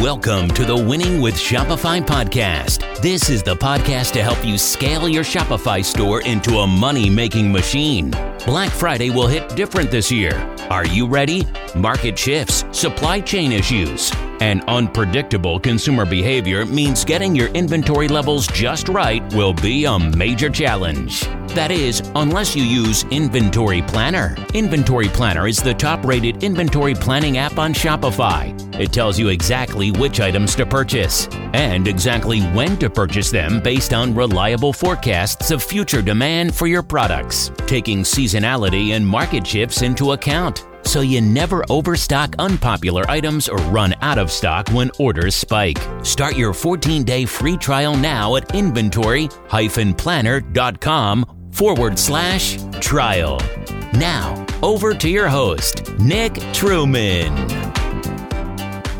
Welcome to the Winning with Shopify podcast. This is the podcast to help you scale your Shopify store into a money making machine. Black Friday will hit different this year. Are you ready? Market shifts, supply chain issues, and unpredictable consumer behavior means getting your inventory levels just right will be a major challenge. That is, unless you use Inventory Planner. Inventory Planner is the top rated inventory planning app on Shopify. It tells you exactly which items to purchase and exactly when to purchase them based on reliable forecasts of future demand for your products, taking seasonality and market shifts into account so you never overstock unpopular items or run out of stock when orders spike. Start your 14 day free trial now at inventory planner.com forward slash trial. Now, over to your host, Nick Truman.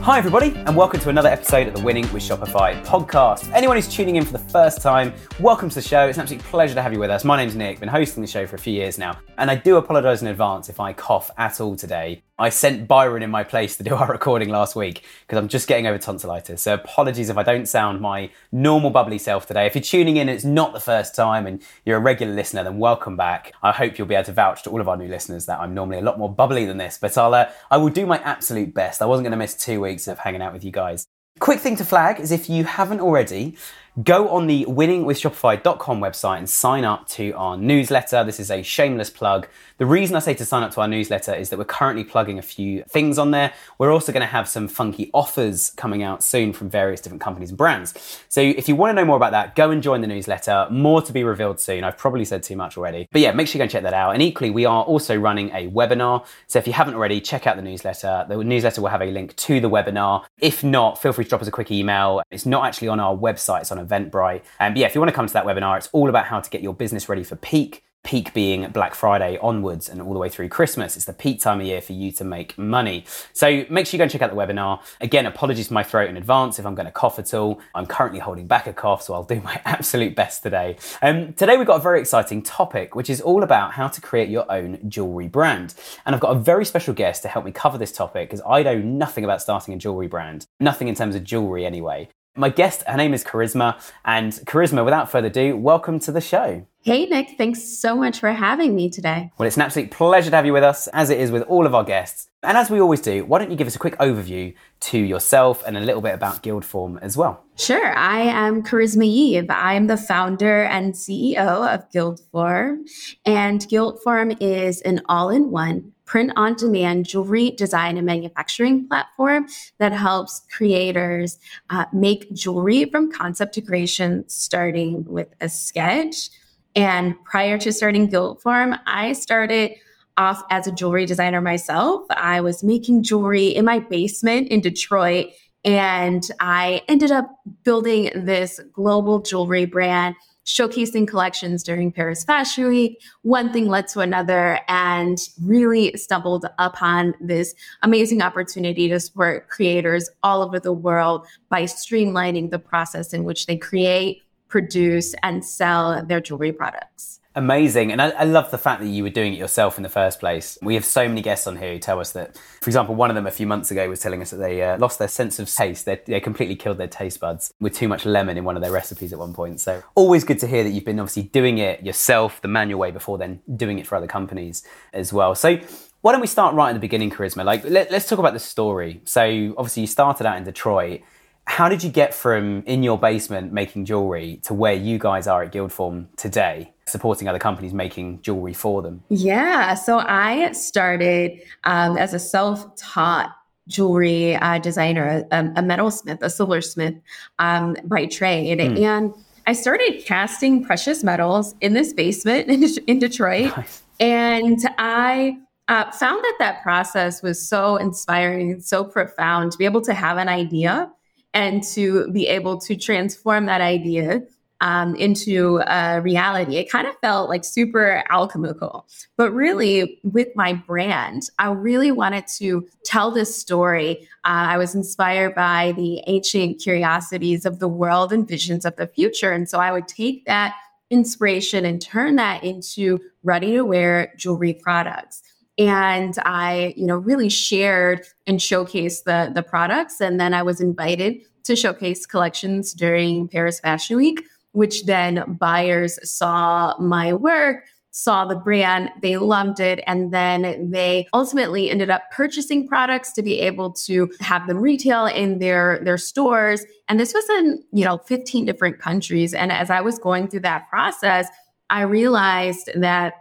Hi, everybody, and welcome to another episode of the Winning with Shopify podcast. Anyone who's tuning in for the first time, welcome to the show. It's an absolute pleasure to have you with us. My name's Nick, been hosting the show for a few years now, and I do apologize in advance if I cough at all today. I sent Byron in my place to do our recording last week because I'm just getting over tonsillitis. So apologies if I don't sound my normal bubbly self today. If you're tuning in and it's not the first time and you're a regular listener, then welcome back. I hope you'll be able to vouch to all of our new listeners that I'm normally a lot more bubbly than this, but I'll, uh, I will do my absolute best. I wasn't going to miss two weeks of hanging out with you guys. Quick thing to flag is if you haven't already, go on the winningwithshopify.com website and sign up to our newsletter. This is a shameless plug. The reason I say to sign up to our newsletter is that we're currently plugging a few things on there. We're also going to have some funky offers coming out soon from various different companies and brands. So if you want to know more about that, go and join the newsletter. More to be revealed soon. I've probably said too much already. But yeah, make sure you go and check that out. And equally, we are also running a webinar. So if you haven't already, check out the newsletter. The newsletter will have a link to the webinar. If not, feel free to drop us a quick email. It's not actually on our website, it's on Eventbrite. And yeah, if you want to come to that webinar, it's all about how to get your business ready for peak peak being Black Friday onwards and all the way through Christmas. It's the peak time of year for you to make money. So make sure you go and check out the webinar. Again, apologies for my throat in advance if I'm going to cough at all. I'm currently holding back a cough, so I'll do my absolute best today. Um, today we've got a very exciting topic, which is all about how to create your own jewelry brand. And I've got a very special guest to help me cover this topic because I know nothing about starting a jewelry brand, nothing in terms of jewelry anyway. My guest, her name is Karissma. And Karissma, without further ado, welcome to the show. Hey, Nick, thanks so much for having me today. Well, it's an absolute pleasure to have you with us, as it is with all of our guests. And as we always do, why don't you give us a quick overview to yourself and a little bit about Gildform as well? Sure. I am Karissma Yve. I am the founder and CEO of Gildform. And Gildform is an all in one print on demand jewelry design and manufacturing platform that helps creators uh, make jewelry from concept to creation, starting with a sketch. And prior to starting Gildform, I started off as a jewelry designer myself. I was making jewelry in my basement in Detroit. And I ended up building this global jewelry brand showcasing collections during Paris Fashion Week. One thing led to another and really stumbled upon this amazing opportunity to support creators all over the world by streamlining the process in which they create, produce, and sell their jewelry products. Amazing. And I, I, love the fact that you were doing it yourself in the first place. We have so many guests on here who tell us that, for example, one of them a few months ago was telling us that they uh, lost their sense of taste. They, they completely killed their taste buds with too much lemon in one of their recipes at one point. So, always good to hear that you've been obviously doing it yourself the manual way before then doing it for other companies as well. So, why don't we start right at the beginning, Karissma? Like, let, let's talk about the story. So, obviously, you started out in Detroit how did you get from in your basement making jewelry to where you guys are at Guildform today? Supporting other companies making jewelry for them? Yeah. So I started um, as a self taught jewelry uh, designer, a, a, metalsmith, a silversmith um, by trade. Mm. And I started casting precious metals in this basement in, in Detroit. Nice. And I uh, found that that process was so inspiring, so profound to be able to have an idea and to be able to transform that idea um, into a reality. It kind of felt like super alchemical. But really, with my brand, I really wanted to tell this story. Uh, I was inspired by the ancient curiosities of the world and visions of the future. And so I would take that inspiration and turn that into ready to wear jewelry products. and I, you know, really shared and showcased the the products. And then I was invited to showcase collections during Paris Fashion Week, which then buyers saw my work saw the brand, they loved it, and then they ultimately ended up purchasing products to be able to have them retail in their their stores. And this was in, you know, 15 different countries. And as I was going through that process, I realized that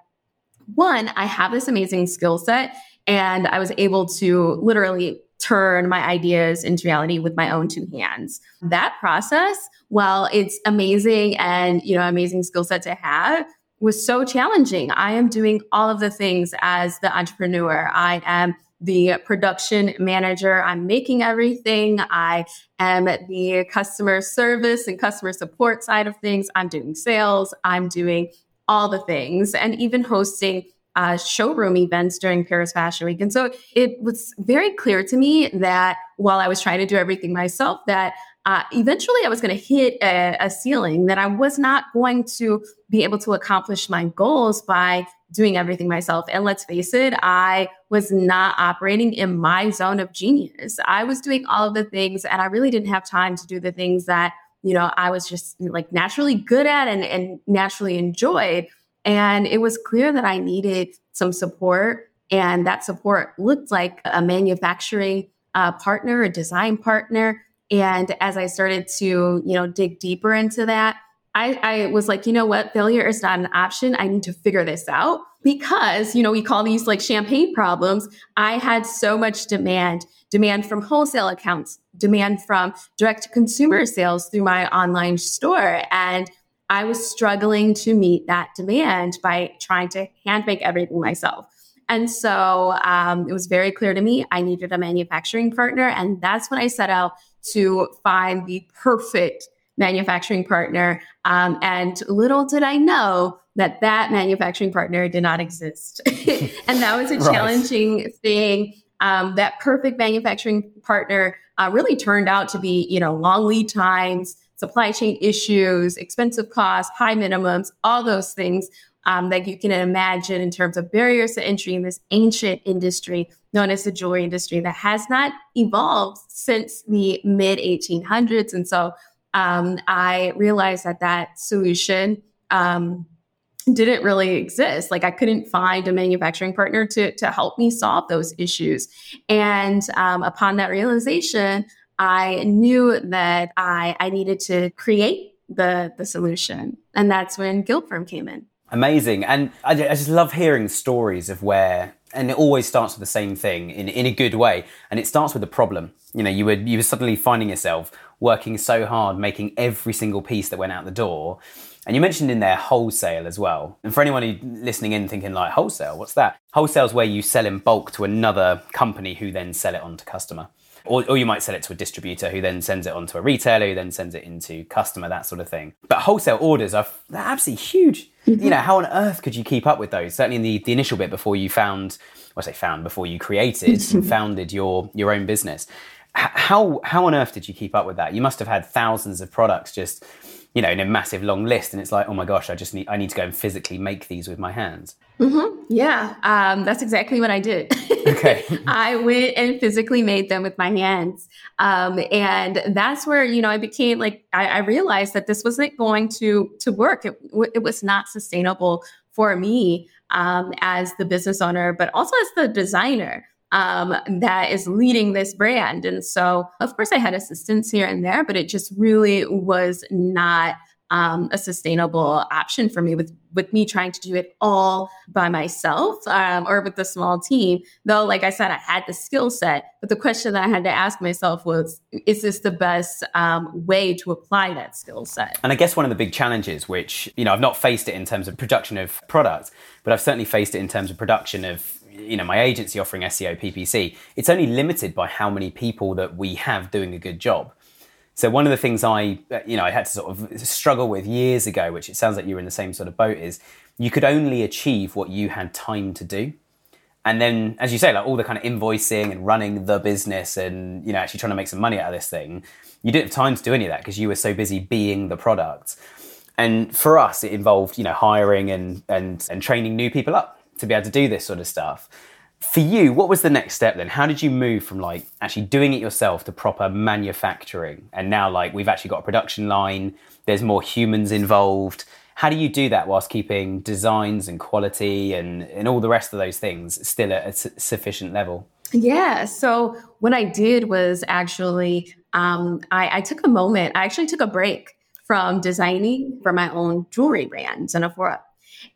one, I have this amazing skill set and I was able to literally turn my ideas into reality with my own two hands. That process, while it's amazing and, you know, amazing skill set to have, was so challenging. I am doing all of the things as the entrepreneur. I am the production manager. I'm making everything. I am the customer service and customer support side of things. I'm doing sales. I'm doing all the things and even hosting uh, showroom events during Paris Fashion Week. And so it was very clear to me that while I was trying to do everything myself, that uh, eventually I was going to hit a, a, ceiling that I was not going to be able to accomplish my goals by doing everything myself. And let's face it, I was not operating in my zone of genius. I was doing all of the things and I really didn't have time to do the things that, you know, I was just like naturally good at and, and naturally enjoyed. And it was clear that I needed some support. And that support looked like a manufacturing uh, partner, a design partner and as I started to, you know, dig deeper into that, I, I, was like, you know what? Failure is not an option. I need to figure this out because, you know, we call these like champagne problems. I had so much demand, demand from wholesale accounts, demand from direct to consumer sales through my online store. And I was struggling to meet that demand by trying to hand make everything myself. And so um, it was very clear to me I needed a manufacturing partner. And that's when I set out to find the perfect manufacturing partner. Um, and little did I know that that manufacturing partner did not exist. and that was a right. challenging thing. Um, that perfect manufacturing partner uh, really turned out to be, you know, long lead times, supply chain issues, expensive costs, high minimums, all those things um, that you can imagine in terms of barriers to entry in this ancient industry known as the jewelry industry that has not evolved since the mid 1800s. And so um, I realized that that solution um, didn't really exist. Like I couldn't find a manufacturing partner to, to help me solve those issues. And um, upon that realization, I knew that I, I needed to create the, the solution. And that's when Gildform came in. Amazing. And I, I, just love hearing stories of where, and it always starts with the same thing in, in a good way. And it starts with a problem. You know, you were, you were suddenly finding yourself working so hard, making every single piece that went out the door. And you mentioned in there wholesale as well. And for anyone who listening in thinking like wholesale, what's that? Wholesale is where you sell in bulk to another company who then sell it on to customer. Or, or, you might sell it to a distributor who then sends it on to a retailer who then sends it into customer, that sort of thing. But wholesale orders are they're absolutely huge. Mm-hmm. You know, how on earth could you keep up with those? Certainly in the, the initial bit before you found, well, I say found, before you created and founded your, your own business. how, how on earth did you keep up with that? You must have had thousands of products just you know, in a massive long list, and it's like, oh my gosh, I just need, I need to go and physically make these with my hands. Mm-hmm. Yeah, um, that's exactly what I did. Okay, I went and physically made them with my hands, um, and that's where you know I became like I, I realized that this wasn't going to to work. It, it was not sustainable for me um, as the business owner, but also as the designer um, that is leading this brand. And so, of course, I had assistance here and there, but it just really was not um, a sustainable option for me with with me trying to do it all by myself um, or with a small team. Though, like I said, I had the skill set, but the question that I had to ask myself was: Is this the best um, way to apply that skill set? And I guess one of the big challenges, which you know, I've not faced it in terms of production of products, but I've certainly faced it in terms of production of you know my agency offering SEO PPC, it's only limited by how many people that we have doing a good job. So one of the things I you know I had to sort of struggle with years ago, which it sounds like you're in the same sort of boat, is you could only achieve what you had time to do. And then, as you say, like all the kind of invoicing and running the business and you know actually trying to make some money out of this thing, you didn't have time to do any of that because you were so busy being the product. And for us, it involved you know hiring and and and training new people up to be able to do this sort of stuff. For you, what was the next step then? How did you move from like actually doing it yourself to proper manufacturing? And now, like, we've actually got a production line, there's more humans involved. How do you do that whilst keeping designs and quality and, and all the rest of those things still at a su- sufficient level? Yeah. So what I did was actually, um, I, I took a moment. I actually took a break from designing for my own jewelry brands. brand, Xenophora.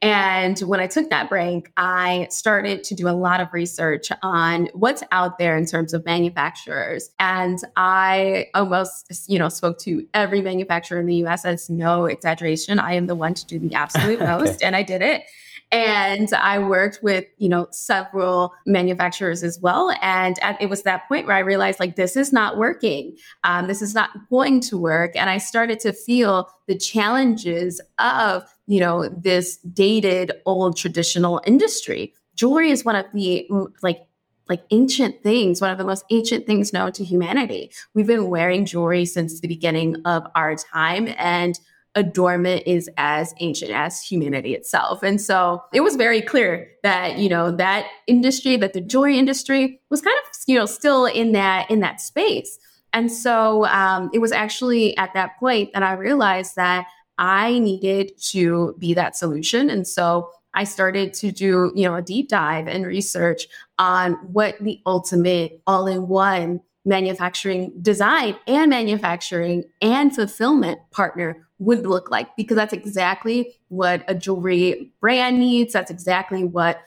And when I took that break, I started to do a lot of research on what's out there in terms of manufacturers. And I almost, you know, spoke to every manufacturer in the US. That's no exaggeration. I am the one to do the absolute most, and I did it. And I worked with, you know, several manufacturers as well. And at, it was that point where I realized like, this is not working. Um, this is not going to work. And I started to feel the challenges of, you know, this dated old traditional industry. Jewelry is one of the like like ancient things, one of the most ancient things known to humanity. We've been wearing jewelry since the beginning of our time. And adornment is as ancient as humanity itself. And so it was very clear that, you know, that industry, that the jewelry industry was kind of, you know, still in that, in that space. And so um, it was actually at that point that I realized that I needed to be that solution. And so I started to do, you know, a deep dive and research on what the ultimate all in one manufacturing design and manufacturing and fulfillment partner would look like because that's exactly what a jewelry brand needs. That's exactly what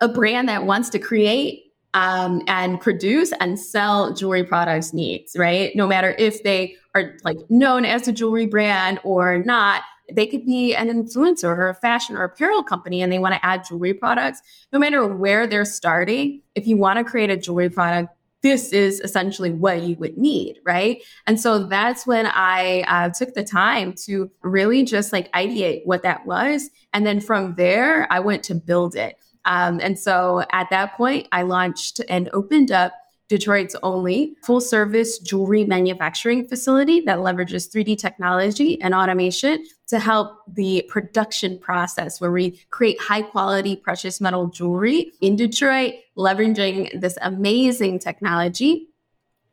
a brand that wants to create um, and produce and sell jewelry products needs, right? No matter if they are like known as a jewelry brand or not, they could be an influencer or a fashion or apparel company and they want to add jewelry products. No matter where they're starting, if you want to create a jewelry product, this is essentially what you would need, right? And so that's when I uh, took the time to really just like ideate what that was. And then from there, I went to build it. Um, and so at that point, I launched and opened up Detroit's only full service jewelry manufacturing facility that leverages 3D technology and automation to help the production process where we create high quality precious metal jewelry in Detroit, leveraging this amazing technology.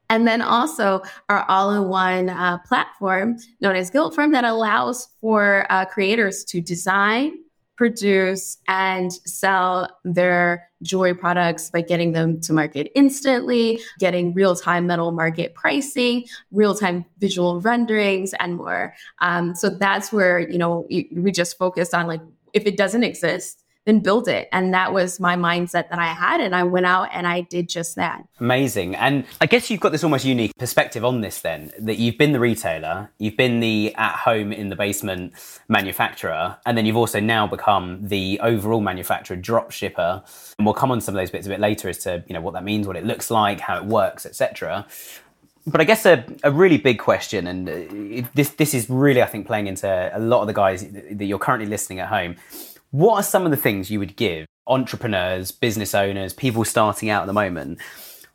And then also our all in one uh, platform known as Gildform that allows for uh, creators to design, produce and sell their jewelry products by getting them to market instantly, getting real time metal market pricing, real time visual renderings, and more. Um, so that's where, you know, we just focused on like, if it doesn't exist, then build it. And that was my mindset that I had. And I went out and I did just that. Amazing. And I guess you've got this almost unique perspective on this then, that you've been the retailer, you've been the at home in the basement manufacturer, and then you've also now become the overall manufacturer drop shipper. And we'll come on some of those bits a bit later as to, you know, what that means, what it looks like, how it works, etc. But I guess a, a really big question, and uh, this this is really I think playing into a lot of the guys that you're currently listening at home what are some of the things you would give entrepreneurs, business owners, people starting out at the moment?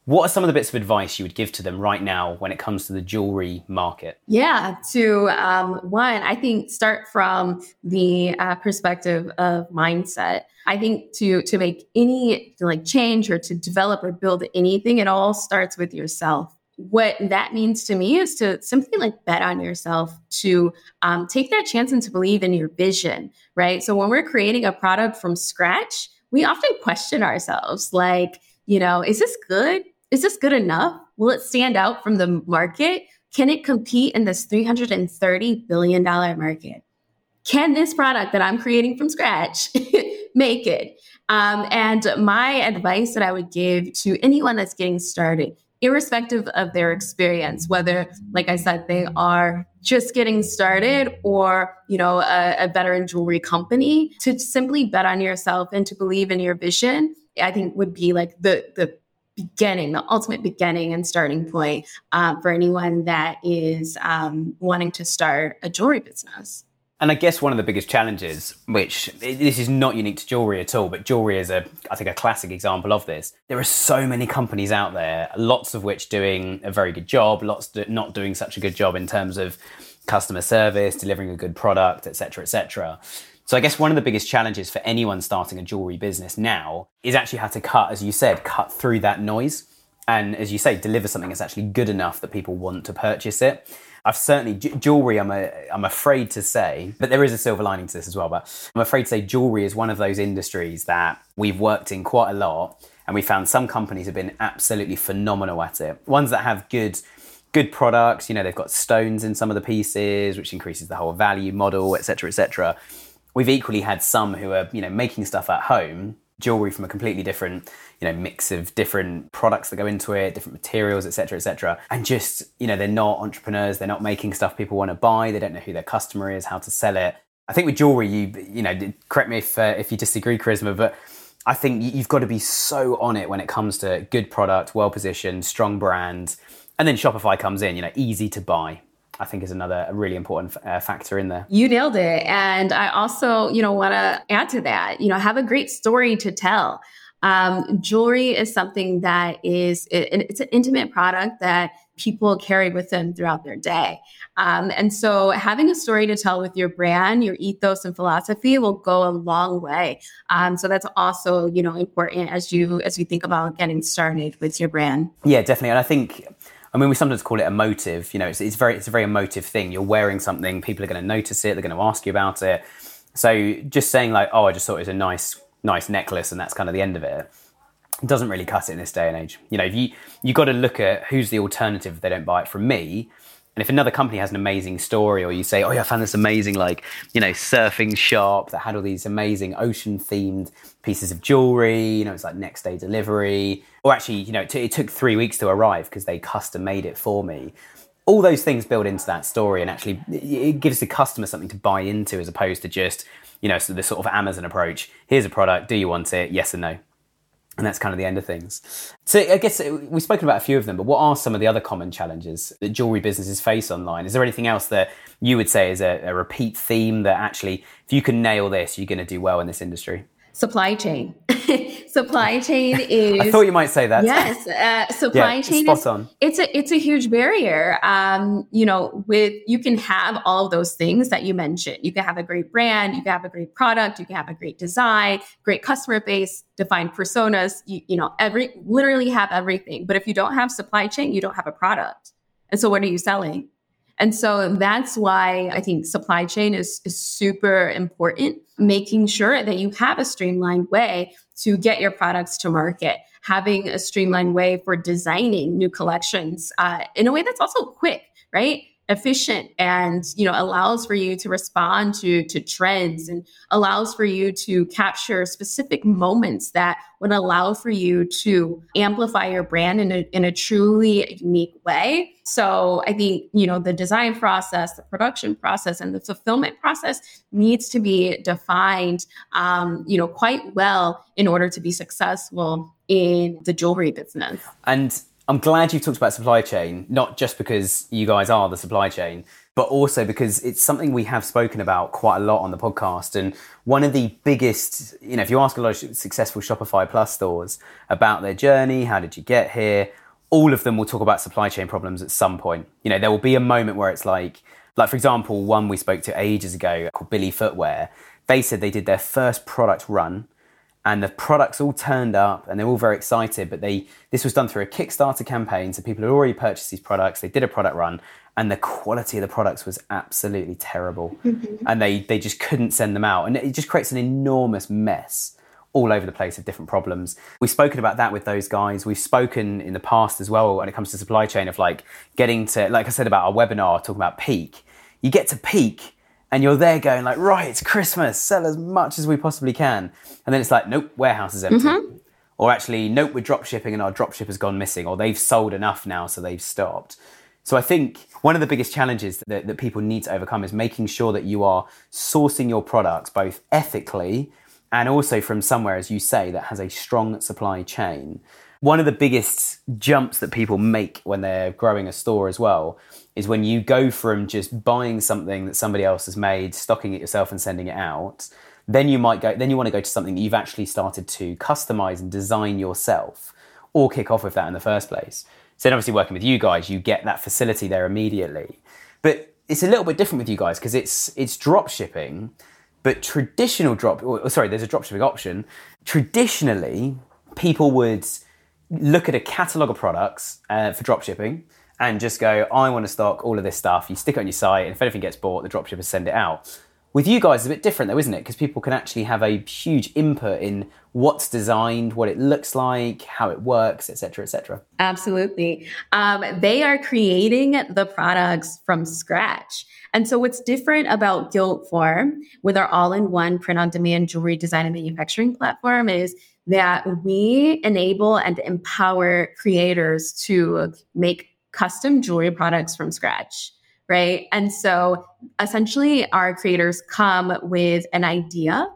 What are some of the bits of advice you would give to them right now when it comes to the jewelry market? Yeah, to um, one, I think start from the uh, perspective of mindset. I think to to make any like change or to develop or build anything, it all starts with yourself what that means to me is to simply like bet on yourself to um, take that chance and to believe in your vision right? So when we're creating a product from scratch we often question ourselves like you know is this good? Is this good enough? Will it stand out from the market? Can it compete in this 330 billion dollar market? Can this product that i'm creating from scratch make it? Um, and my advice that i would give to anyone that's getting started irrespective of their experience, whether, like I said, they are just getting started or, you know, a, a veteran jewelry company, to simply bet on yourself and to believe in your vision, I think would be like the, the beginning, the ultimate beginning and starting point uh, for anyone that is um, wanting to start a jewelry business. And I guess one of the biggest challenges, which this is not unique to jewelry at all, but jewelry is a, I think, a classic example of this. There are so many companies out there, lots of which doing a very good job, lots not doing such a good job in terms of customer service, delivering a good product, etc., etc. So I guess one of the biggest challenges for anyone starting a jewelry business now is actually how to cut, as you said, cut through that noise. And as you say, deliver something that's actually good enough that people want to purchase it. I've certainly jewelry. I'm a, I'm afraid to say, but there is a silver lining to this as well. But I'm afraid to say jewelry is one of those industries that we've worked in quite a lot, and we found some companies have been absolutely phenomenal at it. Ones that have good good products. You know, they've got stones in some of the pieces, which increases the whole value model, etc., etc. We've equally had some who are you know making stuff at home jewelry from a completely different you know mix of different products that go into it different materials etc etc and just you know they're not entrepreneurs they're not making stuff people want to buy they don't know who their customer is how to sell it i think with jewelry you you know correct me if uh, if you disagree karissma but i think you've got to be so on it when it comes to good product well positioned strong brand and then shopify comes in you know easy to buy I think is another really important uh, factor in there. You nailed it. And I also, you know, want to add to that, you know, have a great story to tell. Um, jewelry is something that is, it, it's an intimate product that people carry with them throughout their day. Um, and so having a story to tell with your brand, your ethos and philosophy will go a long way. Um, so that's also, you know, important as you, as you think about getting started with your brand. Yeah, definitely. And I think I mean, we sometimes call it emotive. You know, it's, it's very it's a very emotive thing. You're wearing something, people are going to notice it. They're going to ask you about it. So just saying like, oh, I just thought it was a nice nice necklace, and that's kind of the end of it, doesn't really cut it in this day and age. You know, if you you got to look at who's the alternative if they don't buy it from me. And if another company has an amazing story, or you say, "Oh, yeah, I found this amazing, like you know, surfing shop that had all these amazing ocean themed pieces of jewelry," you know, it's like next day delivery, or actually, you know, it, t- it took three weeks to arrive because they custom made it for me. All those things build into that story, and actually, it gives the customer something to buy into as opposed to just, you know, so the sort of Amazon approach. Here's a product. Do you want it? Yes or no and that's kind of the end of things. So I guess uh, we've spoken about a few of them, but what are some of the other common challenges that jewelry businesses face online? Is there anything else that you would say is a, a repeat theme that actually, if you can nail this, you're going to do well in this industry? Supply chain. supply chain is. I thought you might say that. Yes, uh, supply yeah, chain spot is. On. It's a it's a huge barrier. Um, you know, with you can have all of those things that you mentioned. You can have a great brand, you can have a great product, you can have a great design, great customer base, defined personas. You, you know, every literally have everything. But if you don't have supply chain, you don't have a product. And so, what are you selling? And so that's why I think supply chain is, is super important, making sure that you have a streamlined way to get your products to market, having a streamlined way for designing new collections uh, in a way that's also quick, right? Efficient and you know allows for you to respond to to trends and allows for you to capture specific moments that would allow for you to amplify your brand in a, in a truly unique way. So i think you know the design process the production process and the fulfillment process needs to be defined um, you know quite well in order to be successful in the jewelry business. And I'm glad you've talked about supply chain, not just because you guys are the supply chain, but also because it's something we have spoken about quite a lot on the podcast. And one of the biggest, you know, if you ask a lot of successful Shopify Plus stores about their journey, how did you get here? All of them will talk about supply chain problems at some point. You know, there will be a moment where it's like, like for example, one we spoke to ages ago called Billy Footwear. They said they did their first product run and the products all turned up and they're all very excited but they this was done through a kickstarter campaign so people had already purchased these products they did a product run and the quality of the products was absolutely terrible. Mm-hmm. and they they just couldn't send them out and it just creates an enormous mess all over the place of different problems. We've spoken about that with those guys. We've spoken in the past as well when it comes to supply chain of like getting to like i said about our webinar talking about peak. You get to peak and you're there going like, right, it's Christmas, sell as much as we possibly can. And then it's like, nope, warehouse is empty. Mm-hmm. Or actually, nope, we're drop shipping and our drop ship has gone missing, or they've sold enough now, so they've stopped. So I think one of the biggest challenges that, that people need to overcome is making sure that you are sourcing your products both ethically and also from somewhere, as you say, that has a strong supply chain. One of the biggest jumps that people make when they're growing a store as well is when you go from just buying something that somebody else has made, stocking it yourself and sending it out, then you might go then you want to go to something that you've actually started to customize and design yourself or kick off with that in the first place. So then obviously working with you guys, you get that facility there immediately. But it's a little bit different with you guys because it's it's drop shipping, But traditional drop, or, sorry, there's a drop shipping option. Traditionally, people would look at a catalog of products uh, for dropshipping and just go, I want to stock all of this stuff. You stick it on your site, and if anything gets bought, the dropshippers send it out. With you guys, it's a bit different though, isn't it? Because people can actually have a huge input in what's designed, what it looks like, how it works, etc., etc. Absolutely. Um, they are creating the products from scratch. And so, what's different about Gildform with our all in one print on demand jewelry design and manufacturing platform is that we enable and empower creators to make custom jewelry products from scratch right? And so essentially, our creators come with an idea,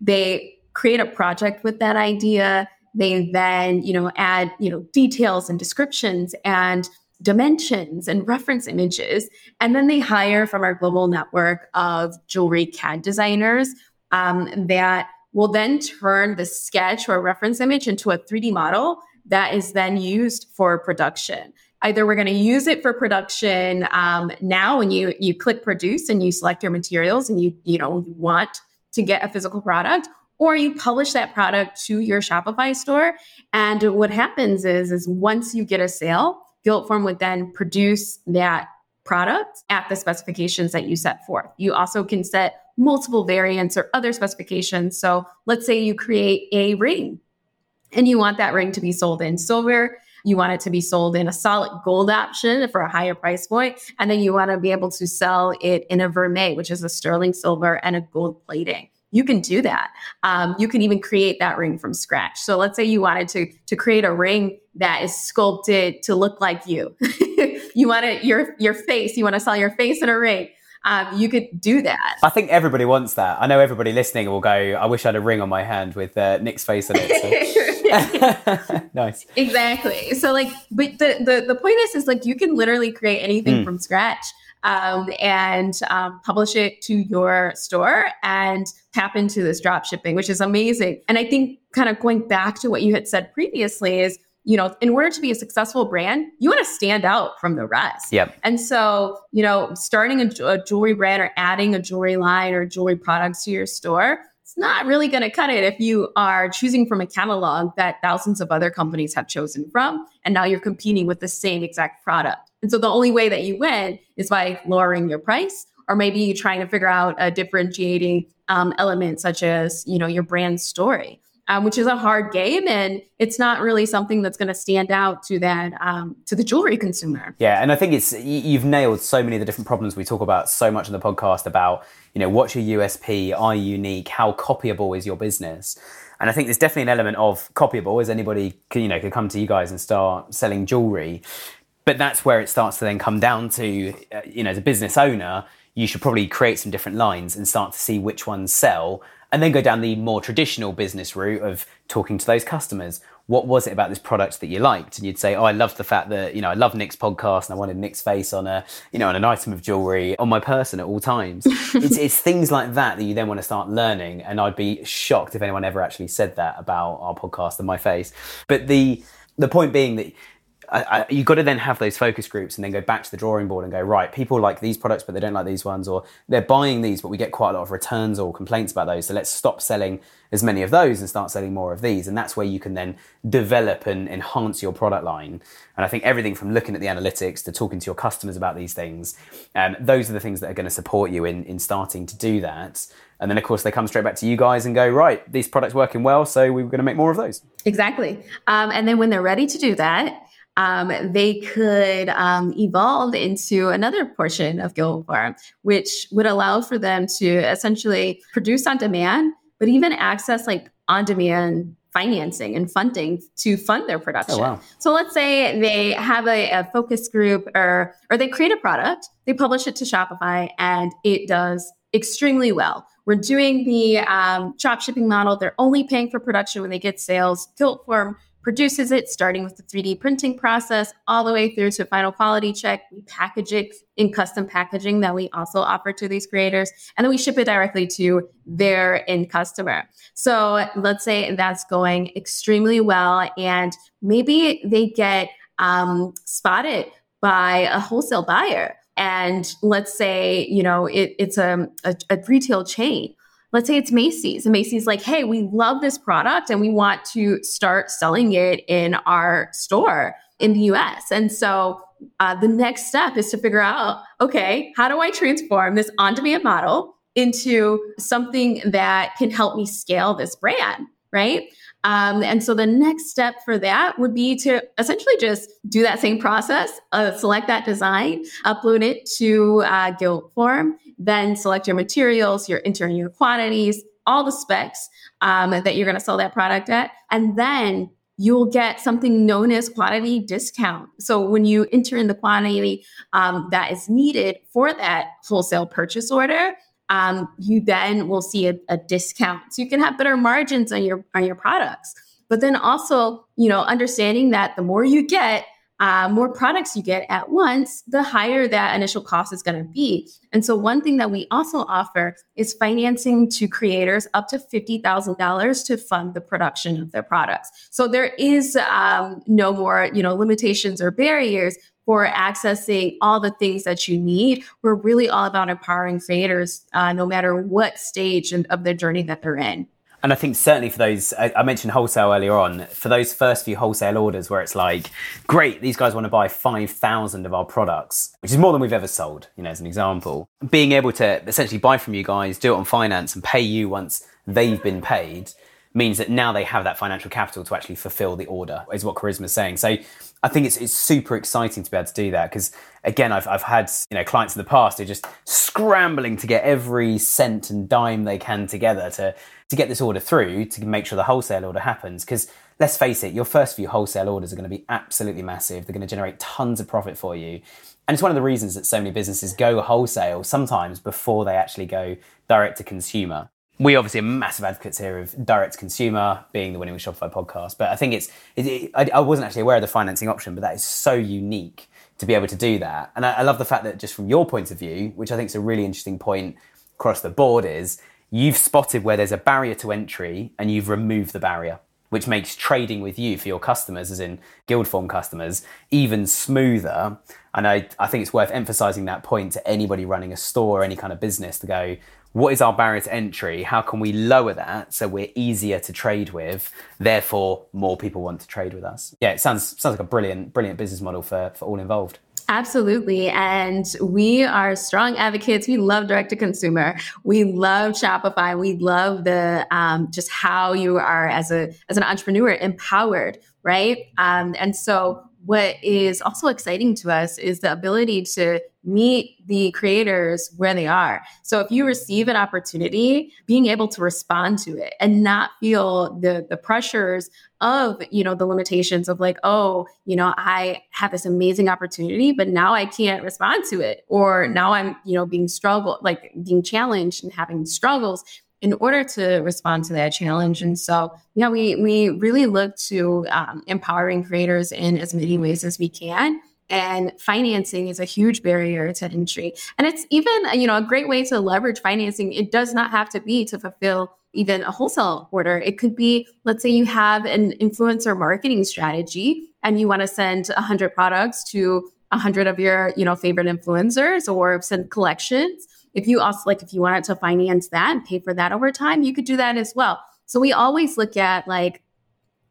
they create a project with that idea. They then, you know, add, you know, details and descriptions and dimensions and reference images. And then they hire from our global network of jewelry CAD designers um, that will then turn the sketch or reference image into a 3D model that is then used for production either we're going to use it for production um, now when you you click produce and you select your materials and you you know want to get a physical product or you publish that product to your shopify store. And what happens is is once you get a sale gildform would then produce that product at the specifications that you set forth. You also can set multiple variants or other specifications. So let's say you create a ring and you want that ring to be sold in silver you want it to be sold in a solid gold option for a higher price point. And then you want to be able to sell it in a vermeil, which is a sterling silver and a gold plating you can do that. Um, you can even create that ring from scratch. So let's say you wanted to to create a ring that is sculpted to look like you. you want it your your face. You want to sell your face in a ring. Um, you could do that. I think everybody wants that. I know everybody listening will go. I wish I had a ring on my hand with uh, Nick's face on it. So. nice. Exactly. So like, but the, the, the point is, is like you can literally create anything mm. from scratch um, and um, publish it to your store and tap into this drop shipping, which is amazing. And I think kind of going back to what you had said previously is, you know, in order to be a successful brand, you want to stand out from the rest. Yep. And so, you know, starting a, a jewelry brand or adding a jewelry line or jewelry products to your store it's not really going to cut it if you are choosing from a catalog that thousands of other companies have chosen from. And now you're competing with the same exact product. And so the only way that you win is by lowering your price, or maybe you're trying to figure out a differentiating um, element, such as, you know, your brand story um, which is a hard game, and it's not really something that's going to stand out to that um, to the jewelry consumer. Yeah, and I think it's you've nailed so many of the different problems we talk about so much in the podcast about you know what's your USP, are you unique, how copyable is your business. And I think there's definitely an element of copyable, as anybody can, you know could come to you guys and start selling jewelry. But that's where it starts to then come down to, uh, you know, as a business owner, you should probably create some different lines and start to see which ones sell and then go down the more traditional business route of talking to those customers. What was it about this product that you liked? And you'd say, "Oh, I loved the fact that you know I love Nick's podcast, and I wanted Nick's face on a you know on an item of jewelry on my person at all times." it's, it's things like that that you then want to start learning. And I'd be shocked if anyone ever actually said that about our podcast and my face. But the the point being that you've got to then have those focus groups and then go back to the drawing board and go right people like these products but they don't like these ones or they're buying these but we get quite a lot of returns or complaints about those so let's stop selling as many of those and start selling more of these. And that's where you can then develop and enhance your product line. And i think everything from looking at the analytics to talking to your customers about these things um, those are the things that are going to support you in, in starting to do that. And then of course they come straight back to you guys and go right these products working well so we're going to make more of those. Exactly. Um, and then when they're ready to do that um, they could um, evolve into another portion of Gildform, which would allow for them to essentially produce on demand, but even access like on demand financing and funding to fund their production. Oh, wow. So let's say they have a, a, focus group or or they create a product, they publish it to Shopify, and it does extremely well. We're doing the um, drop shipping model. They're only paying for production when they get sales. Gildform produces it, starting with the 3D printing process all the way through to final quality check. We package it in custom packaging that we also offer to these creators, and then we ship it directly to their end customer. So let's say that's going extremely well, and maybe they get um, spotted by a wholesale buyer. And let's say, you know, it, it's a, a, a retail chain let's say it's Macy's, and Macy's like, hey, we love this product and we want to start selling it in our store in the US. And so uh, the next step is to figure out okay, how do I transform this on demand model into something that can help me scale this brand? Right. Um, and so the next step for that would be to essentially just do that same process, uh, select that design, upload it to uh, Gildform, then select your materials, your enter your quantities, all the specs um, that you're going to sell that product at, and then you'll get something known as quantity discount. So when you enter in the quantity um, that is needed for that wholesale purchase order, um, you then will see a, a discount. So you can have better margins on your on your products. But then also, you know, understanding that the more you get, uh, more products you get at once, the higher that initial cost is going to be. And so, one thing that we also offer is financing to creators up to $50,000 to fund the production of their products. So, there is um, no more, you know, limitations or barriers for accessing all the things that you need. We're really all about empowering creators, uh, no matter what stage of their journey that they're in. And I think certainly for those, I mentioned wholesale earlier on, for those first few wholesale orders where it's like, great, these guys want to buy 5,000 of our products, which is more than we've ever sold, you know, as an example. Being able to essentially buy from you guys, do it on finance and pay you once they've been paid means that now they have that financial capital to actually fulfill the order, is what Karissma's saying. So I think it's, it's super exciting to be able to do that because again, I've, I've had you know clients in the past who are just scrambling to get every cent and dime they can together to to get this order through to make sure the wholesale order happens. Because let's face it, your first few wholesale orders are going to be absolutely massive. They're going to generate tons of profit for you. And it's one of the reasons that so many businesses go wholesale sometimes before they actually go direct to consumer we obviously are massive advocates here of direct consumer being the winning with Shopify podcast. But I think it's, it, it, I, I, wasn't actually aware of the financing option, but that is so unique to be able to do that. And I, I love the fact that just from your point of view, which I think is a really interesting point across the board, is you've spotted where there's a barrier to entry and you've removed the barrier, which makes trading with you for your customers, as in Gildform customers, even smoother. And I, I think it's worth emphasizing that point to anybody running a store or any kind of business to go, what is our barrier to entry? How can we lower that so we're easier to trade with? Therefore, more people want to trade with us. Yeah, it sounds sounds like a brilliant, brilliant business model for, for all involved. Absolutely. And we are strong advocates. We love direct to consumer. We love Shopify. We love the um, just how you are as a as an entrepreneur empowered, right? Um, and so what is also exciting to us is the ability to meet the creators where they are. So if you receive an opportunity, being able to respond to it and not feel the the pressures of, you know, the limitations of like, oh, you know, I have this amazing opportunity, but now I can't respond to it or now I'm, you know, being struggled like being challenged and having struggles in order to respond to that challenge. And so, yeah, we we really look to um, empowering creators in as many ways as we can. And financing is a huge barrier to entry. And it's even, you know, a great way to leverage financing. It does not have to be to fulfill even a wholesale order. It could be, let's say you have an influencer marketing strategy and you want to send 100 products to 100 of your, you know, favorite influencers or send collections if you also like, if you wanted to finance that and pay for that over time, you could do that as well. So we always look at like,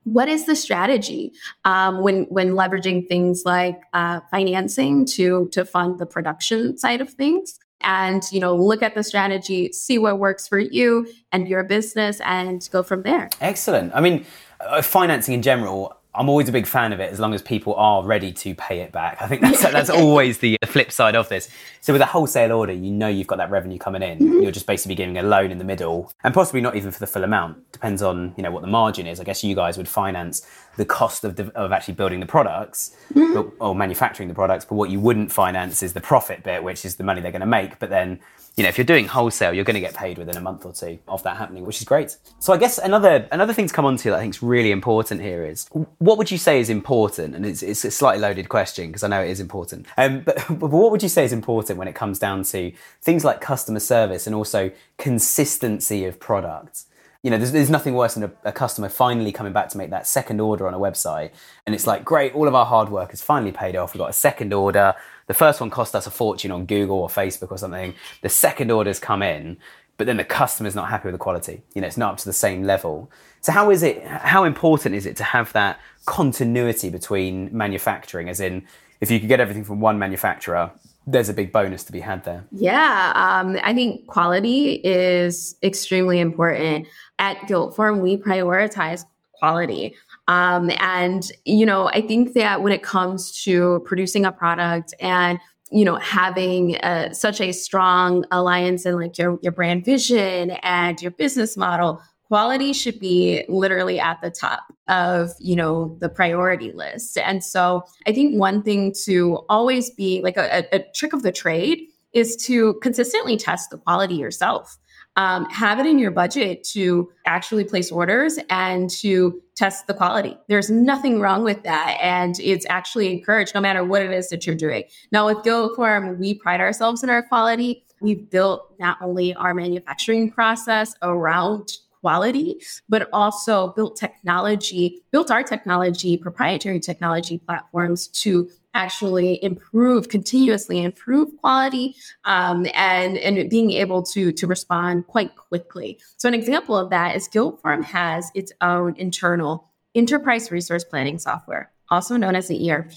what is the strategy um, when when leveraging things like uh, financing to to fund the production side of things? and you know look at the strategy see what works for you and your business and go from there excellent i mean uh, financing in general I'm always a big fan of it as long as people are ready to pay it back. I think that's that's always the flip side of this. So with a wholesale order, you know you've got that revenue coming in. Mm-hmm. You're just basically giving a loan in the middle, and possibly not even for the full amount. Depends on you know what the margin is. I guess you guys would finance the cost of, the, of actually building the products mm-hmm. but, or manufacturing the products, but what you wouldn't finance is the profit bit, which is the money they're going to make. But then you know, if you're doing wholesale, you're going to get paid within a month or two of that happening, which is great. So I guess another another thing to come on to that I think is really important here is what would you say is important? And it's, it's a slightly loaded question because I know it is important. Um, but, but what would you say is important when it comes down to things like customer service and also consistency of products? you know, there's, there's nothing worse than a, a, customer finally coming back to make that second order on a website. And it's like, great, all of our hard work has finally paid off. We've got a second order. The first one cost us a fortune on Google or Facebook or something. The second order's come in, but then the customer's not happy with the quality. You know, it's not up to the same level. So how is it? How important is it to have that continuity between manufacturing? As in, if you could get everything from one manufacturer, there's a big bonus to be had there. Yeah, um, I think quality is extremely important. At Gildform, we prioritize quality. Um, and, you know, I think that when it comes to producing a product and you know having uh, such a strong alliance in like your your brand vision and your business model quality should be literally at the top of you know the priority list. And so i think one thing to always be like a, a trick of the trade is to consistently test the quality yourself um, have it in your budget to actually place orders and to test the quality. There's nothing wrong with that. And it's actually encouraged no matter what it is that you're doing. Now, with Gildform, we pride ourselves in our quality. We've built not only our manufacturing process around quality, but also built technology, built our technology, proprietary technology platforms to actually improve continuously improve quality um, and and being able to to respond quite quickly so an example of that is Gildform has its own internal enterprise resource planning software also known as the erp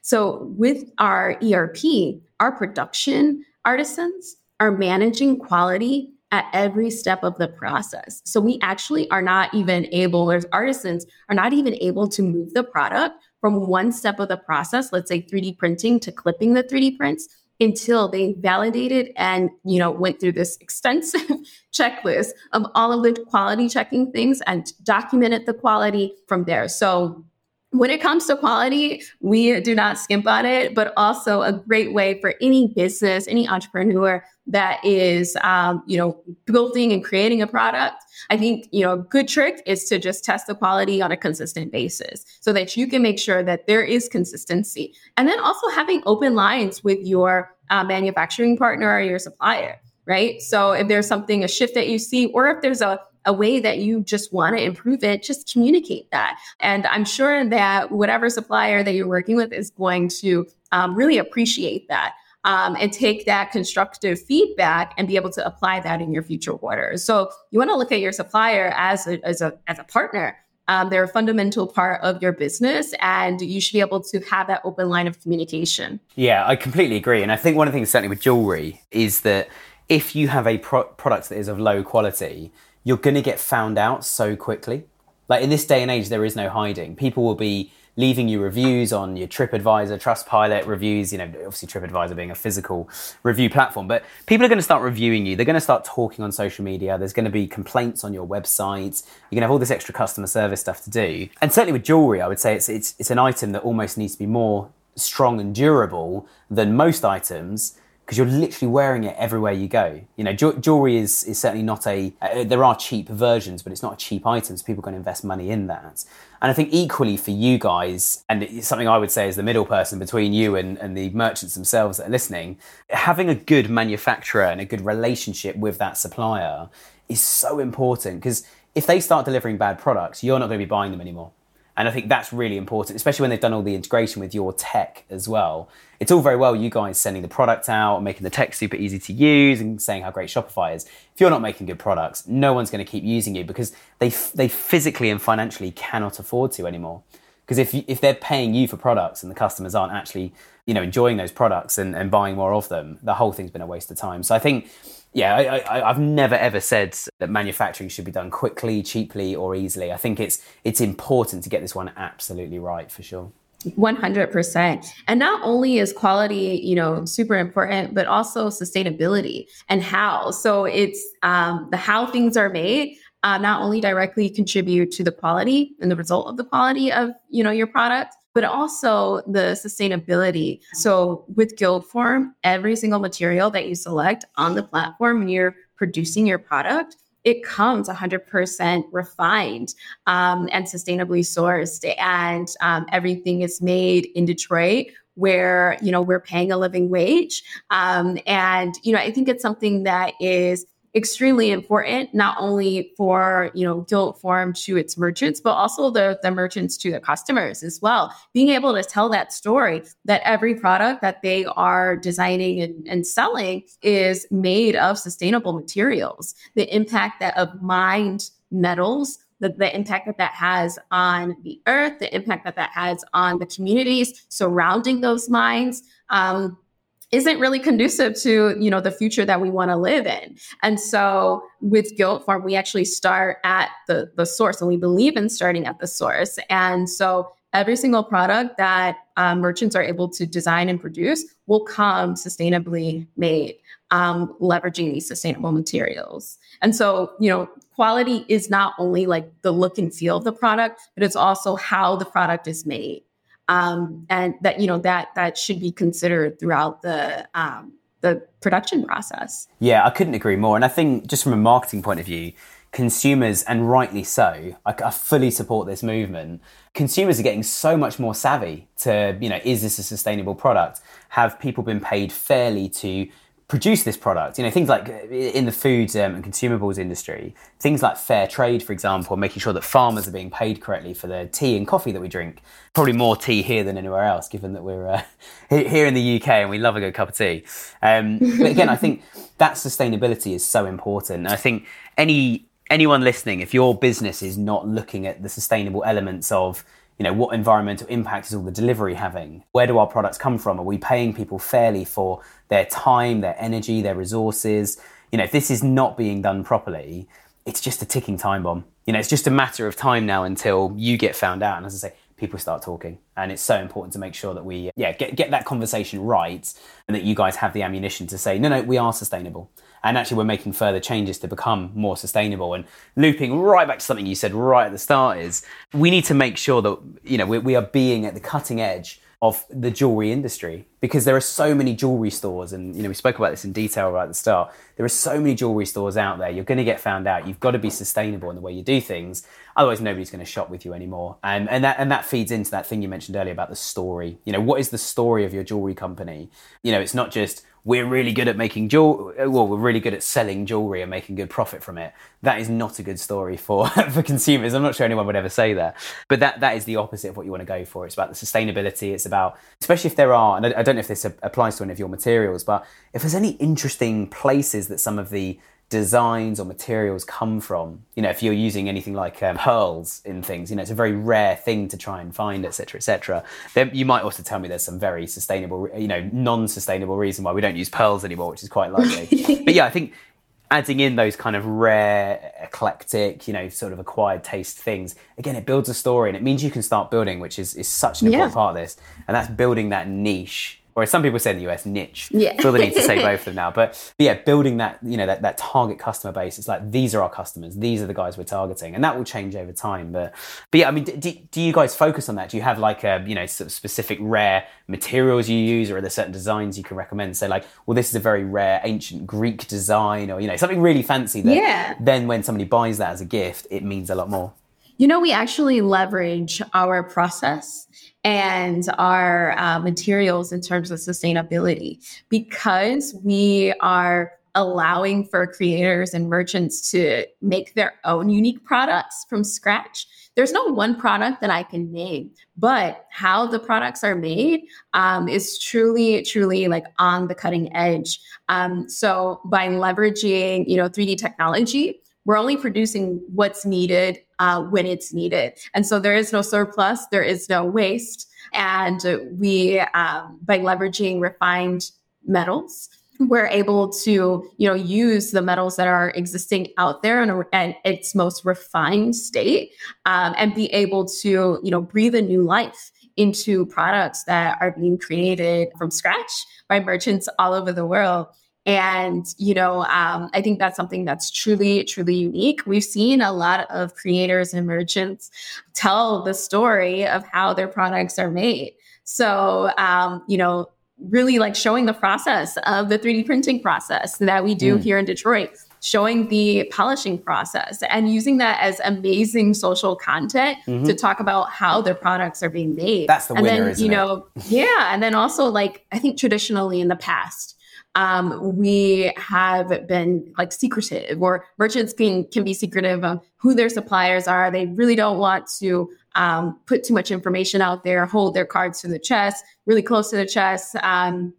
so with our erp our production artisans are managing quality at every step of the process. So we actually are not even able, as artisans, are not even able to move the product from one step of the process, let's say 3D printing to clipping the 3D prints until they validated and you know went through this extensive checklist of all of the quality checking things and documented the quality from there. So when it comes to quality, we do not skimp on it, but also a great way for any business, any entrepreneur that is, um, you know, building and creating a product. I think, you know, a good trick is to just test the quality on a consistent basis so that you can make sure that there is consistency. And then also having open lines with your uh, manufacturing partner or your supplier, right? So if there's something, a shift that you see, or if there's a a way that you just want to improve it, just communicate that. And I'm sure that whatever supplier that you're working with is going to um, really appreciate that. Um, and take that constructive feedback and be able to apply that in your future orders. So you want to look at your supplier as a, as a, as a partner. Um, they're a fundamental part of your business, and you should be able to have that open line of communication. Yeah, I completely agree. And I think one of the things, certainly with jewelry, is that if you have a pro- product that is of low quality, you're going to get found out so quickly. Like in this day and age, there is no hiding. People will be leaving you reviews on your TripAdvisor, Trustpilot reviews, you know, obviously TripAdvisor being a physical review platform, but people are going to start reviewing you. They're going to start talking on social media. There's going to be complaints on your website. You're going to have all this extra customer service stuff to do. And certainly with jewelry, I would say it's, it's, it's an item that almost needs to be more strong and durable than most items because you're literally wearing it everywhere you go. You know, jewelry is, is certainly not a, uh, there are cheap versions, but it's not a cheap item, so people can invest money in that. And I think equally for you guys, and something I would say as the middle person between you and, and the merchants themselves that are listening, having a good manufacturer and a good relationship with that supplier is so important because if they start delivering bad products, you're not going to be buying them anymore. And I think that's really important, especially when they've done all the integration with your tech as well. It's all very well you guys sending the product out, making the tech super easy to use, and saying how great Shopify is. If you're not making good products, no one's going to keep using you because they they physically and financially cannot afford to anymore. Because if if they're paying you for products and the customers aren't actually you know enjoying those products and, and buying more of them, the whole thing's been a waste of time. So I think yeah, I, have never ever said that manufacturing should be done quickly, cheaply, or easily. I think it's it's important to get this one absolutely right for sure. 100%. And not only is quality, you know, super important, but also sustainability and how. So it's um, the how things are made uh, not only directly contribute to the quality and the result of the quality of, you know, your product, but also the sustainability. So with Gildform, every single material that you select on the platform when you're producing your product, it comes 100% refined um, and sustainably sourced. And um, everything is made in Detroit where, you know, we're paying a living wage. Um, and, you know, I think it's something that is extremely important, not only for, you know, Gildform to its merchants, but also the, the merchants to the customers as well. Being able to tell that story that every product that they are designing and, and selling is made of sustainable materials. The impact that of mined metals the, the impact that that has on the earth, the impact that that has on the communities surrounding those mines. Um, isn't really conducive to you know the future that we want to live in. And so with Gildform we actually start at the the source and we believe in starting at the source. And so every single product that um, merchants are able to design and produce will come sustainably made um, leveraging these sustainable materials. And so you know quality is not only like the look and feel of the product, but it's also how the product is made. Um, and that you know that that should be considered throughout the um, the production process. Yeah, I couldn't agree more. And I think just from a marketing point of view, consumers, and rightly so, I, I, fully support this movement. Consumers are getting so much more savvy to, you know, is this a sustainable product? Have people been paid fairly to produce this product. You know, things like in the food um, and consumables industry, things like fair trade, for example, making sure that farmers are being paid correctly for the tea and coffee that we drink. Probably more tea here than anywhere else, given that we're uh, here in the UK and we love a good cup of tea. Um, but again, I think that sustainability is so important. And I think any anyone listening, if your business is not looking at the sustainable elements of you know what environmental impact is all the delivery having? Where do our products come from? Are we paying people fairly for their time their energy their resources? You know if this is not being done properly. It's just a ticking time bomb. You know it's just a matter of time now until you get found out. And as i say people start talking. And it's so important to make sure that we yeah get, get that conversation right and that you guys have the ammunition to say no no we are sustainable and actually we're making further changes to become more sustainable. And looping right back to something you said right at the start is we need to make sure that you know we, we are being at the cutting edge of the jewelry industry because there are so many jewelry stores. And you know we spoke about this in detail right at the start. There are so many jewelry stores out there. You're going to get found out. You've got to be sustainable in the way you do things. Otherwise nobody's going to shop with you anymore. And and that and that feeds into that thing you mentioned earlier about the story. You know what is the story of your jewelry company? You know it's not just we're really good at making jewelry. Uh, well, we're really good at selling jewelry and making good profit from it. That is not a good story for for consumers. I'm not sure anyone would ever say that, but that that is the opposite of what you want to go for. It's about the sustainability. It's about, especially if there are, and I, I don't know if this applies to any of your materials, but if there's any interesting places that some of the designs or materials come from. You know, if you're using anything like um, pearls in things, you know, it's a very rare thing to try and find, etc., etc. Then you might also tell me there's some very sustainable, you know, non-sustainable reason why we don't use pearls anymore, which is quite likely. but yeah, I think adding in those kind of rare, eclectic, you know, sort of acquired taste things, again, it builds a story and it means you can start building, which is, is such an important yeah. part of this. And that's building that niche or as some people say in the US, niche. Yeah. Feel the need to say both of them now. But, but, yeah, building that, you know, that, that target customer base, it's like, these are our customers. These are the guys we're targeting. And that will change over time. But, but yeah, I mean, do, do you guys focus on that? Do you have like a, you know, sort of specific rare materials you use or are there certain designs you can recommend? Say like, well, this is a very rare ancient Greek design or, you know, something really fancy that yeah. then when somebody buys that as a gift, it means a lot more. You know, we actually leverage our process and our uh, materials in terms of sustainability because we are allowing for creators and merchants to make their own unique products from scratch. There's no one product that I can name, but how the products are made um, is truly, truly like on the cutting edge. Um, so by leveraging, you know, 3D technology, we're only producing what's needed uh, when it's needed. And so there is no surplus, there is no waste. And we, um, by leveraging refined metals, we're able to, you know, use the metals that are existing out there in, a, in its most refined state, um, and be able to, you know, breathe a new life into products that are being created from scratch by merchants all over the world. And, you know, um, I think that's something that's truly, truly unique. We've seen a lot of creators and merchants tell the story of how their products are made. So, um, you know, really like showing the process of the 3D printing process that we do mm. here in Detroit, showing the polishing process and using that as amazing social content mm-hmm. to talk about how their products are being made. That's the and winner, then, you know, it? yeah. And then also like I think traditionally in the past, um, we have been like secretive, or merchants can can be secretive of who their suppliers are. They really don't want to um, put too much information out there, hold their cards to the chest, really close to the chest. Um,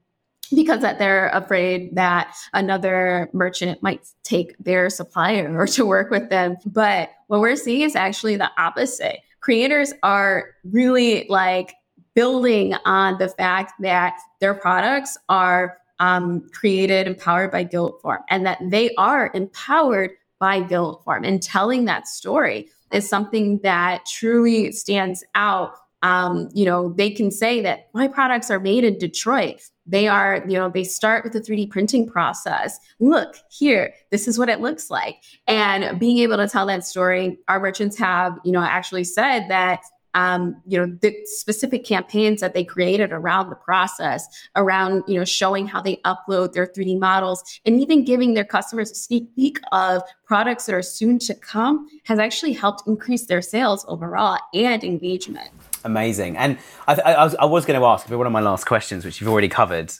because that they're afraid that another merchant might take their supplier or to work with them. But what we're seeing is actually the opposite. Creators are really like building on the fact that their products are um, created and powered by Gildform and that they are empowered by Gildform. And telling that story is something that truly stands out um, you know, they can say that my products are made in Detroit. They are, you know, they start with the 3D printing process. Look here, this is what it looks like. And being able to tell that story, our merchants have, you know, actually said that um, you know the specific campaigns that they created around the process around you know showing how they upload their 3d models and even giving their customers a sneak peek of products that are soon to come has actually helped increase their sales overall and engagement Amazing. And I, I, was, I was going to ask, one of my last questions, which you've already covered,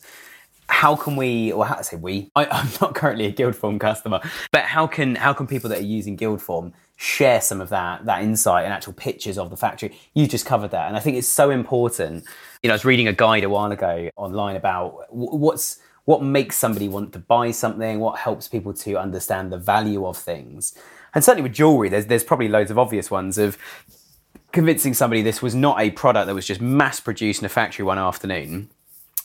how can we, or how to say we, I, am not currently a Gildform customer, but how can how can people that are using Gildform share some of that that insight and actual pictures of the factory? You just covered that, and I think it's so important. You know, I was reading a guide a while ago online about what's what makes somebody want to buy something, what helps people to understand the value of things. And certainly with jewelry, there's there's probably loads of obvious ones of convincing somebody this was not a product that was just mass produced in a factory one afternoon.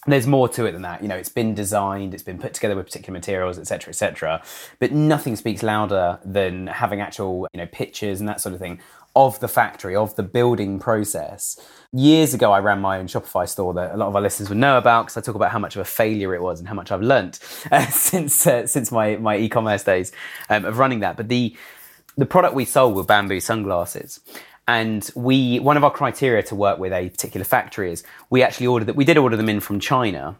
There's more to it than that. You know, it's been designed, it's been put together with particular materials, etc., etc. But nothing speaks louder than having actual, you know, pictures and that sort of thing of the factory, of the building process. Years ago, I ran my own Shopify store that a lot of our listeners would know about because I talk about how much of a failure it was and how much I've learnt uh, since uh, since my my e-commerce days um, of running that. But the the product we sold were bamboo sunglasses, and we, one of our criteria to work with a particular factory is we actually ordered that we did order them in from China,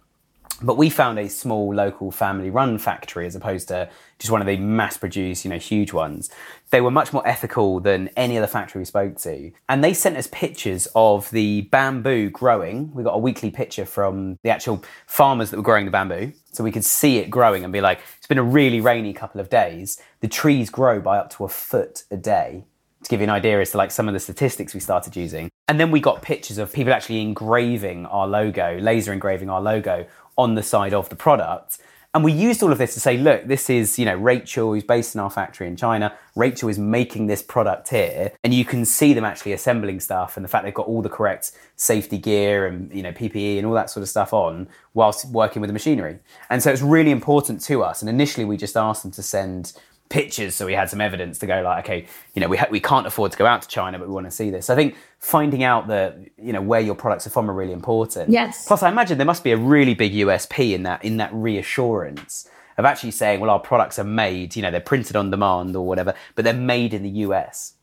but we found a small local family run factory as opposed to just one of the mass produced, you know, huge ones. They were much more ethical than any other factory we spoke to. And they sent us pictures of the bamboo growing. We got a weekly picture from the actual farmers that were growing the bamboo. So we could see it growing and be like, it's been a really rainy couple of days. The trees grow by up to a foot a day to give you an idea as to like some of the statistics we started using. And then we got pictures of people actually engraving our logo, laser engraving our logo on the side of the product. And we used all of this to say, look, this is, you know, Rachel who's based in our factory in China. Rachel is making this product here. And you can see them actually assembling stuff and the fact they've got all the correct safety gear and, you know, PPE and all that sort of stuff on whilst working with the machinery. And so it's really important to us. And initially we just asked them to send pictures so we had some evidence to go like okay you know we, ha- we can't afford to go out to china but we want to see this. I think finding out that you know where your products are from are really important. Yes. Plus i imagine there must be a really big usp in that in that reassurance of actually saying well our products are made you know they're printed on demand or whatever but they're made in the us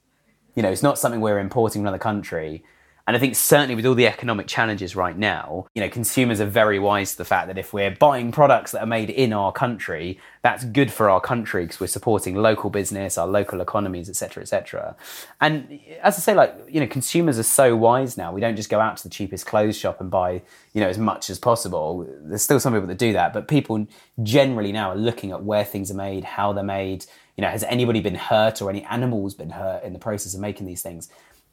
you know it's not something we're importing from another country and I think certainly with all the economic challenges right now, you know, consumers are very wise to the fact that if we're buying products that are made in our country, that's good for our country because we're supporting local business, our local economies, etc., etc. And as I say, like you know, consumers are so wise now. We don't just go out to the cheapest clothes shop and buy you know as much as possible. There's still some people that do that, but people generally now are looking at where things are made, how they're made. You know, has anybody been hurt or any animals been hurt in the process of making these things?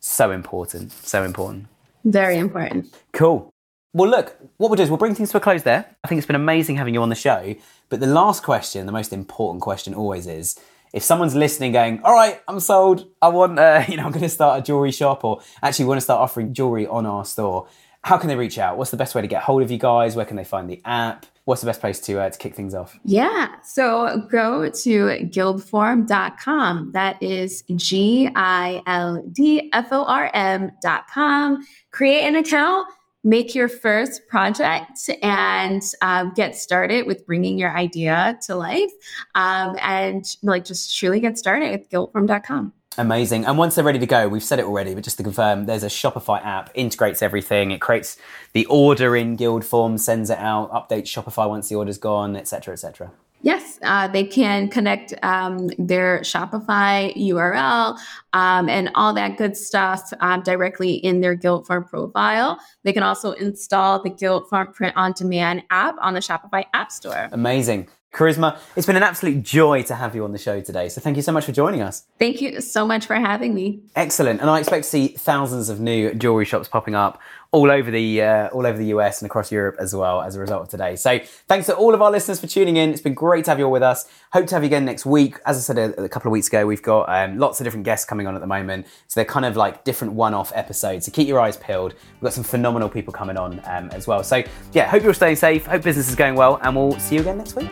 So important. So important. Very important. Cool. Well, look, what we'll do is we'll bring things to a close there. I think it's been amazing having you on the show. But the last question, the most important question always is if someone's listening going, all right, I'm sold, I want, uh, you know, I'm going to start a jewelry shop or actually want to start offering jewelry on our store, how can they reach out? What's the best way to get hold of you guys? Where can they find the app? What's the best place to, uh, to kick things off? Yeah. So go to gildform.com. That is G I L D F O R M.com. Create an account make your first project and um, get started with bringing your idea to life um, and like just truly get started with gildform.com Amazing. And once they're ready to go, we've said it already, but just to confirm, there's a Shopify app, integrates everything. It creates the order in Gildform, sends it out, updates Shopify once the order's gone, etc., etc. Yes, uh, they can connect um, their Shopify URL um, and all that good stuff um, directly in their Gildform profile. They can also install the Gildform Print on Demand app on the Shopify App Store. Amazing. Karissma, it's been an absolute joy to have you on the show today. So thank you so much for joining us. Thank you so much for having me. Excellent. And I expect to see thousands of new jewelry shops popping up all over the uh, all over the US and across Europe as well as a result of today. So thanks to all of our listeners for tuning in. It's been great to have you all with us. Hope to have you again next week. As I said a, a couple of weeks ago, we've got um, lots of different guests coming on at the moment. So they're kind of like different one-off episodes. So keep your eyes peeled. We've got some phenomenal people coming on um, as well. So yeah, hope you're staying safe. Hope business is going well, and we'll see you again next week.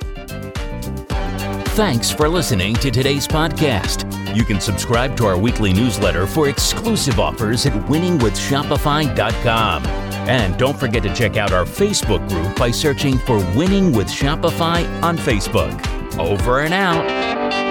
Thanks for listening to today's podcast. You can subscribe to our weekly newsletter for exclusive offers at winningwithshopify.com. And don't forget to check out our Facebook group by searching for Winning with Shopify on Facebook. Over and out.